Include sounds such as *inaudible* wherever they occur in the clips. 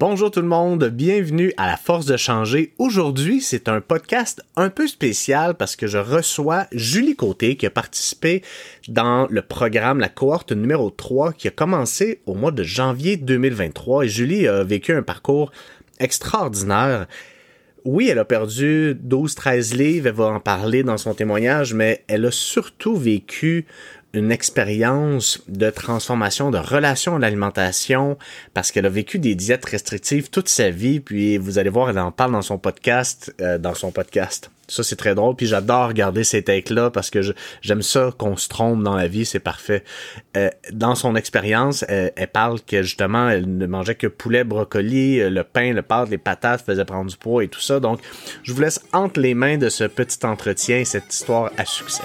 Bonjour tout le monde, bienvenue à La Force de changer. Aujourd'hui, c'est un podcast un peu spécial parce que je reçois Julie Côté qui a participé dans le programme, la cohorte numéro 3 qui a commencé au mois de janvier 2023 et Julie a vécu un parcours extraordinaire. Oui, elle a perdu 12-13 livres, elle va en parler dans son témoignage, mais elle a surtout vécu une expérience de transformation de relation à l'alimentation parce qu'elle a vécu des diètes restrictives toute sa vie puis vous allez voir elle en parle dans son podcast euh, dans son podcast. Ça c'est très drôle puis j'adore regarder ces takes là parce que j'aime ça qu'on se trompe dans la vie c'est parfait. Euh, dans son expérience elle, elle, parle que justement elle ne mangeait que poulet brocoli euh, le pain le pâte les patates faisait prendre du poids et tout ça. Donc je vous laisse entre les mains de ce petit entretien cette histoire à succès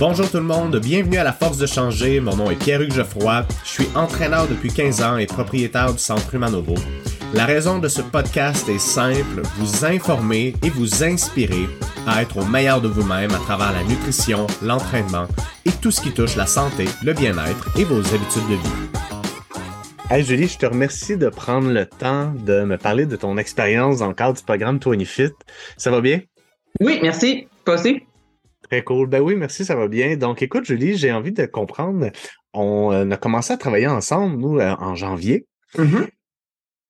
Bonjour tout le monde, bienvenue à la Force de changer. Mon nom est Pierre-Hugues Geoffroy. Je suis entraîneur depuis 15 ans et propriétaire du Centre Humanovo. La raison de ce podcast est simple, vous informer et vous inspirer à être au meilleur de vous-même à travers la nutrition, l'entraînement et tout ce qui touche la santé, le bien-être et vos habitudes de vie. Hey Julie, je te remercie de prendre le temps de me parler de ton expérience dans le cadre du programme 20 Fit. Ça va bien? Oui, merci. Toi aussi? Très cool. Ben oui, merci, ça va bien. Donc, écoute, Julie, j'ai envie de comprendre. On euh, a commencé à travailler ensemble, nous, euh, en janvier. Mm-hmm.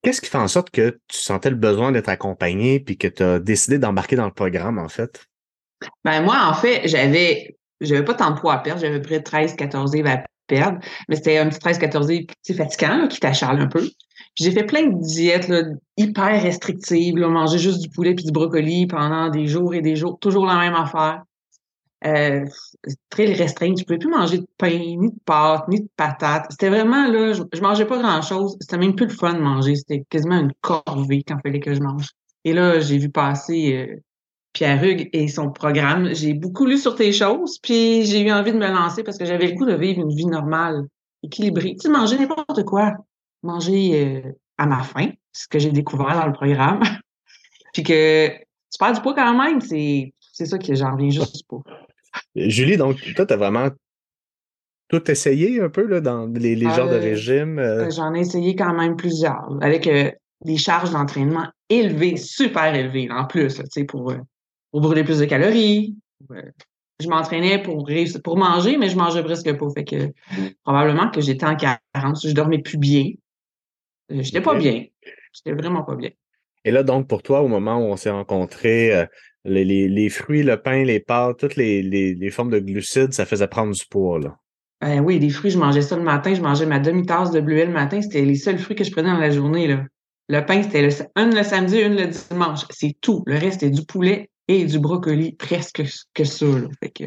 Qu'est-ce qui fait en sorte que tu sentais le besoin d'être accompagné puis que tu as décidé d'embarquer dans le programme, en fait? Ben moi, en fait, j'avais j'avais pas tant de poids à perdre. J'avais près de 13, 14 livres à perdre. Mais c'était un petit 13, 14 livres fatigant, qui t'acharle un peu. J'ai fait plein de diètes là, hyper restrictives, là, manger juste du poulet puis du brocoli pendant des jours et des jours, toujours la même affaire. Euh, très restreinte. Je pouvais plus manger de pain, ni de pâtes, ni de patates. C'était vraiment là, je, mangeais pas grand-chose. C'était même plus le fun de manger. C'était quasiment une corvée quand il fallait que je mange. Et là, j'ai vu passer euh, Pierre Hugues et son programme. J'ai beaucoup lu sur tes choses, puis j'ai eu envie de me lancer parce que j'avais le goût de vivre une vie normale, équilibrée. Tu sais, manger n'importe quoi. Manger euh, à ma faim, ce que j'ai découvert dans le programme. *laughs* puis que tu perds du poids quand même, c'est c'est ça que j'en reviens juste pas. Julie, donc, toi, tu as vraiment tout essayé un peu là, dans les, les genres de euh, régime? Euh? J'en ai essayé quand même plusieurs, avec euh, des charges d'entraînement élevées, super élevées en plus, pour, pour brûler plus de calories. je m'entraînais pour, pour manger, mais je mangeais presque pas. Fait que probablement que j'étais en carence, je dormais plus bien. J'étais pas bien. J'étais vraiment pas bien. Et là, donc, pour toi, au moment où on s'est rencontrés, les, les, les, fruits, le pain, les pâtes, toutes les, les, formes de glucides, ça faisait prendre du poids, là. Ben oui, les fruits, je mangeais ça le matin, je mangeais ma demi-tasse de bleuet le matin, c'était les seuls fruits que je prenais dans la journée, là. Le pain, c'était une le samedi, une le dimanche. C'est tout. Le reste, c'était du poulet et du brocoli, presque que ça. Là. Fait que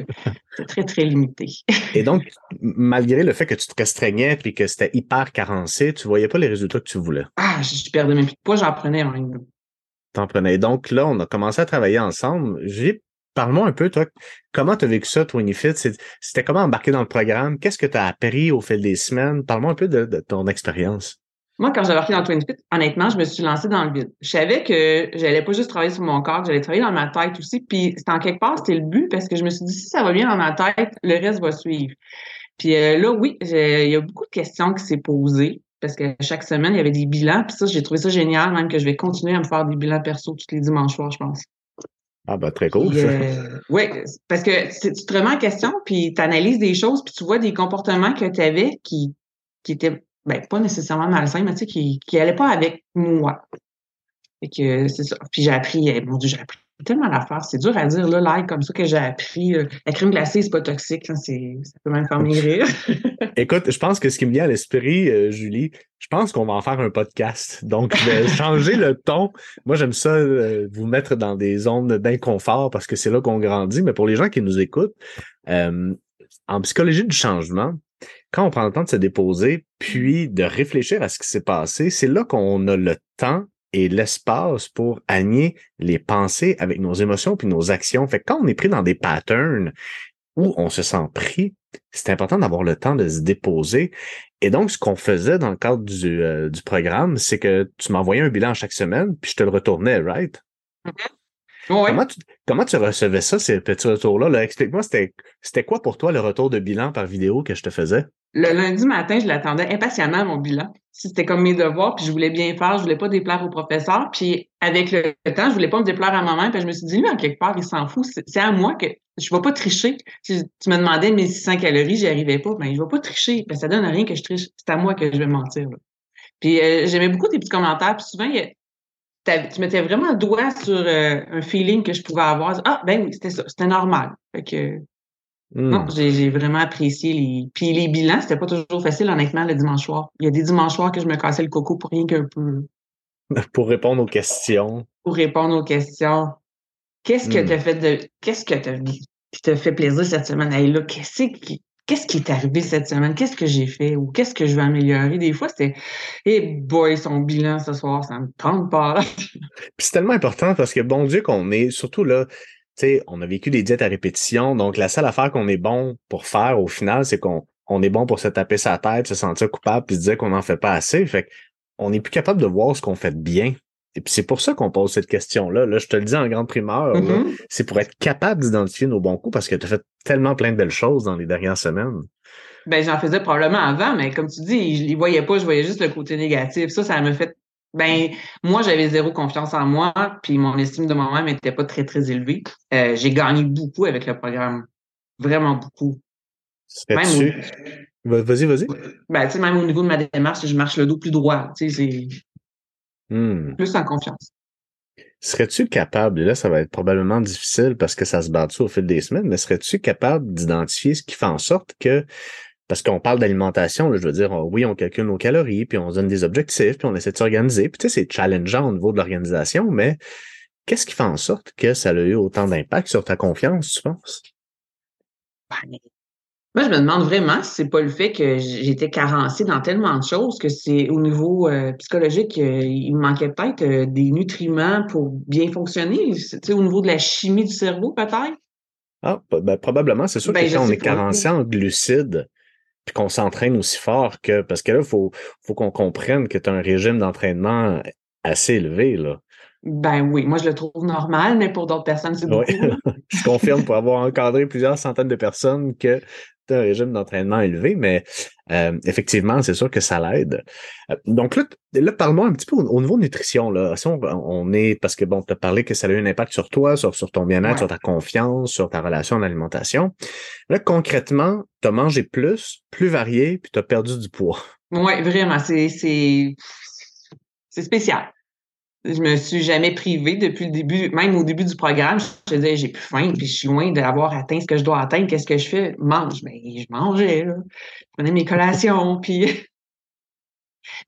c'est très, très limité. et donc, *laughs* malgré le fait que tu te restreignais et que c'était hyper carencé, tu voyais pas les résultats que tu voulais? Ah, je perdais même plus de poids, j'en prenais un. Donc là, on a commencé à travailler ensemble. J'ai Parle-moi un peu, toi, comment tu as vécu ça, Fit? C'était comment embarquer dans le programme? Qu'est-ce que tu as appris au fil des semaines? Parle-moi un peu de, ton expérience. Moi, quand j'ai embarqué dans Fit, honnêtement, je me suis lancée dans le vide. Je savais que j'allais pas juste travailler sur mon corps, j'allais travailler dans ma tête aussi. Puis, c'était en quelque part, c'était le but parce que je me suis dit, si ça va bien dans ma tête, le reste va suivre. Puis euh, là, oui, il y a beaucoup de questions qui s'est posées parce que chaque semaine, il y avait des bilans. Puis ça, j'ai trouvé ça génial, même que je vais continuer à me faire des bilans perso tous les dimanches soirs, je pense. Ah ben très cool. Euh, oui, parce que tu te remets en question, puis tu analyses des choses, puis tu vois des comportements que tu avais qui, qui étaient ben, pas nécessairement malsains, mais tu sais, qui n'allaient pas avec moi. Et que c'est ça. Puis j'ai appris, eh, mon Dieu, j'ai appris tellement d'affaires. C'est dur à dire, là, like comme ça que j'ai appris. la crème glacée, c'est pas toxique. Hein, c'est, ça peut même faire maigrir. *laughs* *laughs* Écoute, je pense que ce qui me vient à l'esprit, euh, Julie, je pense qu'on va en faire un podcast. Donc, je vais *laughs* changer le ton. Moi, j'aime ça euh, vous mettre dans des zones d'inconfort parce que c'est là qu'on grandit. Mais pour les gens qui nous écoutent, euh, en psychologie du changement, quand on prend le temps de se déposer, puis de réfléchir à ce qui s'est passé, c'est là qu'on a le temps et l'espace pour aligner les pensées avec nos émotions puis nos actions. Fait que quand on est pris dans des patterns où on se sent pris, c'est important d'avoir le temps de se déposer. Et donc, ce qu'on faisait dans le cadre du, euh, du programme, c'est que tu m'envoyais un bilan chaque semaine, puis je te le retournais, right? Mm-hmm. Comment, tu, comment tu recevais ça, ces petits retours-là? -là, Explique-moi, c'était quoi pour toi le retour de bilan par vidéo que je te faisais? Le lundi matin, je l'attendais impatiemment, mon bilan. C'était comme mes devoirs, puis je voulais bien faire, je voulais pas déplaire au professeur. Puis avec le temps, je voulais pas me déplaire à moi-même, puis je me suis dit, lui, en quelque part, il s'en fout. C'est à moi que je vais pas tricher. Tu, tu me demandais 1600 calories, j'y arrivais pas. Ben, je vais pas tricher. Ben, ça donne rien que je triche. C'est à moi que je vais mentir. Puis euh, j'aimais beaucoup tes petits commentaires. Puis souvent, tu mettais vraiment le doigt sur euh, un feeling que je pouvais avoir. Ah, ben oui, c'était ça. C'était normal. Fait que non, hmm. j'ai vraiment apprécié les. Puis les bilans, c'était pas toujours facile, honnêtement, le dimanche soir. Il y a des dimanches soirs que je me cassais le coco pour rien qu'un peu. *laughs* Pour répondre aux questions. Pour répondre aux questions. Qu'est-ce que hmm. t'as fait de. Qu'est-ce que t'as qui t'a fait plaisir cette semaine? Hey, là, qu'est-ce qui. Qu'est-ce qui est arrivé cette semaine? Qu'est-ce que j'ai fait? Ou qu'est-ce que je vais améliorer? Des fois, c'était hey boy, son bilan ce soir, ça me tente pas. *laughs* Puis c'est tellement important parce que bon Dieu qu'on est, surtout là, sais, on a vécu des diètes à répétition, donc la seule affaire qu'on est bon pour faire au final, c'est qu'on on est bon pour se taper sa tête, se sentir coupable, puis se dire qu'on n'en fait pas assez. Fait on n'est plus capable de voir ce qu'on fait bien. Et puis c'est pour ça qu'on pose cette question-là. Là, je te le dis en grande primeur, mm-hmm. c'est pour être capable d'identifier nos bons coups parce que tu as fait tellement plein de belles choses dans les dernières semaines. Ben, j'en faisais probablement avant, mais comme tu dis, je les voyais pas, je voyais juste le côté négatif. Ça, ça me fait ben, moi, j'avais zéro confiance en moi, puis mon estime de moi-même n'était pas très, très élevée. Euh, j'ai gagné beaucoup avec le programme. Vraiment beaucoup. Vas-y, vas-y. Ben, tu sais, même au niveau de ma démarche, je marche le dos plus droit. Tu sais, c'est hmm. plus en confiance. Serais-tu capable, et là, ça va être probablement difficile parce que ça se bat au fil des semaines, mais serais-tu capable d'identifier ce qui fait en sorte que parce qu'on parle d'alimentation, je veux dire, oui, on calcule nos calories, puis on donne des objectifs, puis on essaie de s'organiser. Puis tu sais, c'est challengeant au niveau de l'organisation, mais qu'est-ce qui fait en sorte que ça a eu autant d'impact sur ta confiance, tu penses? Ben, moi, je me demande vraiment si c'est pas le fait que j'étais carencée dans tellement de choses que c'est au niveau euh, psychologique, euh, il me manquait peut-être euh, des nutriments pour bien fonctionner. Tu sais, au niveau de la chimie du cerveau, peut-être? Ah, ben, probablement. C'est sûr que ben, quand on est carencé en glucides, puis qu'on s'entraîne aussi fort que. Parce que là, il faut, faut qu'on comprenne que tu as un régime d'entraînement assez élevé, là. Ben oui, moi je le trouve normal, mais pour d'autres personnes, c'est beaucoup. *laughs* je confirme pour avoir encadré plusieurs centaines de personnes que un régime d'entraînement élevé, mais euh, effectivement, c'est sûr que ça l'aide. Euh, donc là, là parle-moi un petit peu au, niveau nutrition. Là. Si on, est, parce que bon, tu as parlé que ça a eu un impact sur toi, sur, sur ton bien-être, sur ta confiance, sur ta relation en alimentation. Là, concrètement, tu as mangé plus, plus varié, puis tu as perdu du poids. Oui, vraiment. C'est, c'est, c'est spécial. Je me suis jamais privée depuis le début, même au début du programme. Je disais, j'ai plus faim, puis je suis loin d'avoir atteint ce que je dois atteindre. Qu'est-ce que je fais? Mange. Mais ben, je mangeais, là. Je prenais mes collations, *laughs* puis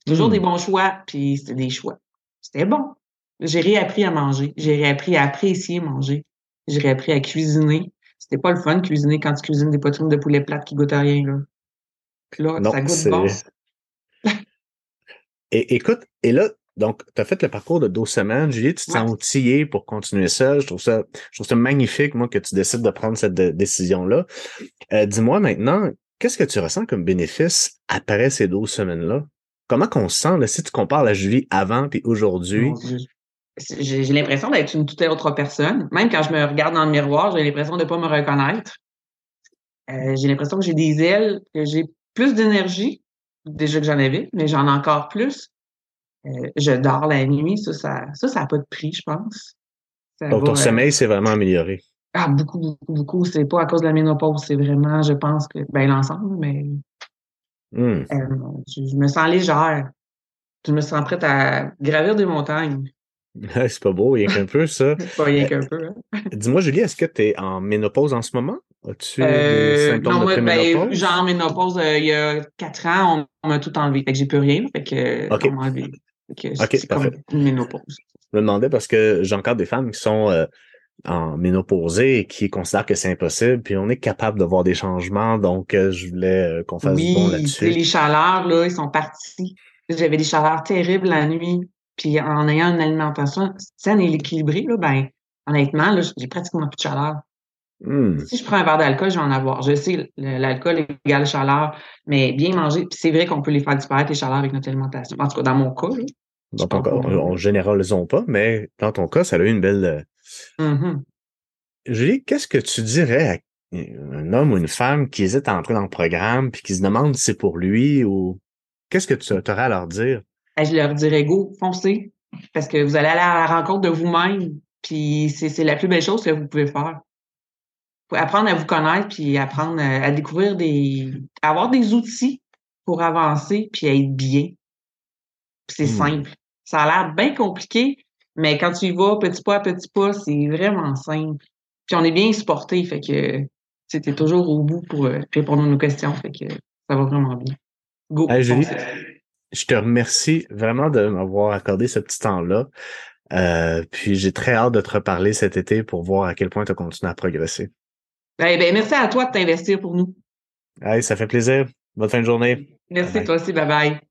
toujours des hmm. bons choix, puis c'était des choix. C'était bon. J'ai réappris à manger. J'ai réappris à apprécier manger. J'ai réappris à cuisiner. C'était pas le fun de cuisiner quand tu cuisines des poitrines de poulet plates qui goûtent à rien, là. Puis là, ça goûte bon. *laughs* et écoute, et là, donc, tu as fait le parcours de 12 semaines. Julie, tu te sens outillé pour continuer ça. Je trouve ça, je trouve ça magnifique, moi, que tu décides de prendre cette décision-là. Euh, dis-moi maintenant, qu'est-ce que tu ressens comme bénéfice après ces 12 semaines-là? Comment qu'on se sent, là, si tu compares la Julie avant et aujourd'hui? J'ai l'impression d'être une toute autre personne. Même quand je me regarde dans le miroir, j'ai l'impression de ne pas me reconnaître. Euh, j'ai l'impression que j'ai des ailes, que j'ai plus d'énergie, déjà que j'en avais, mais j'en ai encore plus. Euh, je dors la nuit, ça, ça n'a ça, pas de prix, je pense. Donc, ton sommeil s'est vraiment amélioré. Ah, beaucoup, beaucoup, beaucoup. C'est pas à cause de la ménopause, c'est vraiment, je pense que, ben, l'ensemble, mais. Hmm. Euh, je, me sens légère. Je me sens prête à gravir des montagnes. *laughs* c'est pas beau, rien qu'un peu, ça. *laughs* pas rien qu'un peu. Hein. Dis-moi, Julie, est-ce que tu es en ménopause en ce moment? As-tu des euh, symptômes de ben, genre ménopause, il y a quatre ans, on, m'a tout enlevé. Fait que j'ai plus rien. Fait que, on m'a enlevé. OK, parfait. une ménopause. Je me demandais parce que j'ai encore des femmes qui sont euh, en ménopausée et qui considèrent que c'est impossible, puis on est capable de voir des changements, donc euh, je voulais euh, qu'on fasse du bon là-dessus. les chaleurs, là, ils sont partis. J'avais des chaleurs terribles la nuit, puis en ayant une alimentation saine et équilibrée, là, ben, honnêtement, là, j'ai pratiquement plus de chaleur. Hmm. Si je prends un verre d'alcool, je vais en avoir. Je sais, l'alcool égale chaleur, mais bien manger, puis c'est vrai qu'on peut les faire disparaître, les chaleurs, avec notre alimentation. En tout cas, dans mon cas, là, dans ton cas, on, généralisons pas, mais dans ton cas, ça a eu une belle. Euh, mm-hmm. Julie, qu'est-ce que tu dirais à un homme ou une femme qui hésite à entrer dans le programme puis qui se demande si c'est pour lui ou qu'est-ce que tu aurais à leur dire? je leur dirais go, foncez. Parce que vous allez aller à la rencontre de vous-même. Puis c'est la plus belle chose que vous pouvez faire. Apprendre à vous connaître, puis apprendre à, découvrir des. avoir des outils pour avancer, puis être bien. C'est hmm. simple. Ça a l'air bien compliqué, mais quand tu y vas petit pas à petit pas, c'est vraiment simple. Puis on est bien supporté, fait que c'était toujours au bout pour euh, répondre à nos questions. Fait que ça va vraiment bien. Go. Julie, je te remercie vraiment de m'avoir accordé ce petit temps-là. Euh, puis j'ai très hâte de te reparler cet été pour voir à quel point tu as continué à progresser. Eh ben, merci à toi de t'investir pour nous. Hey, ça fait plaisir. Bonne fin de journée. Merci toi aussi. Bye bye.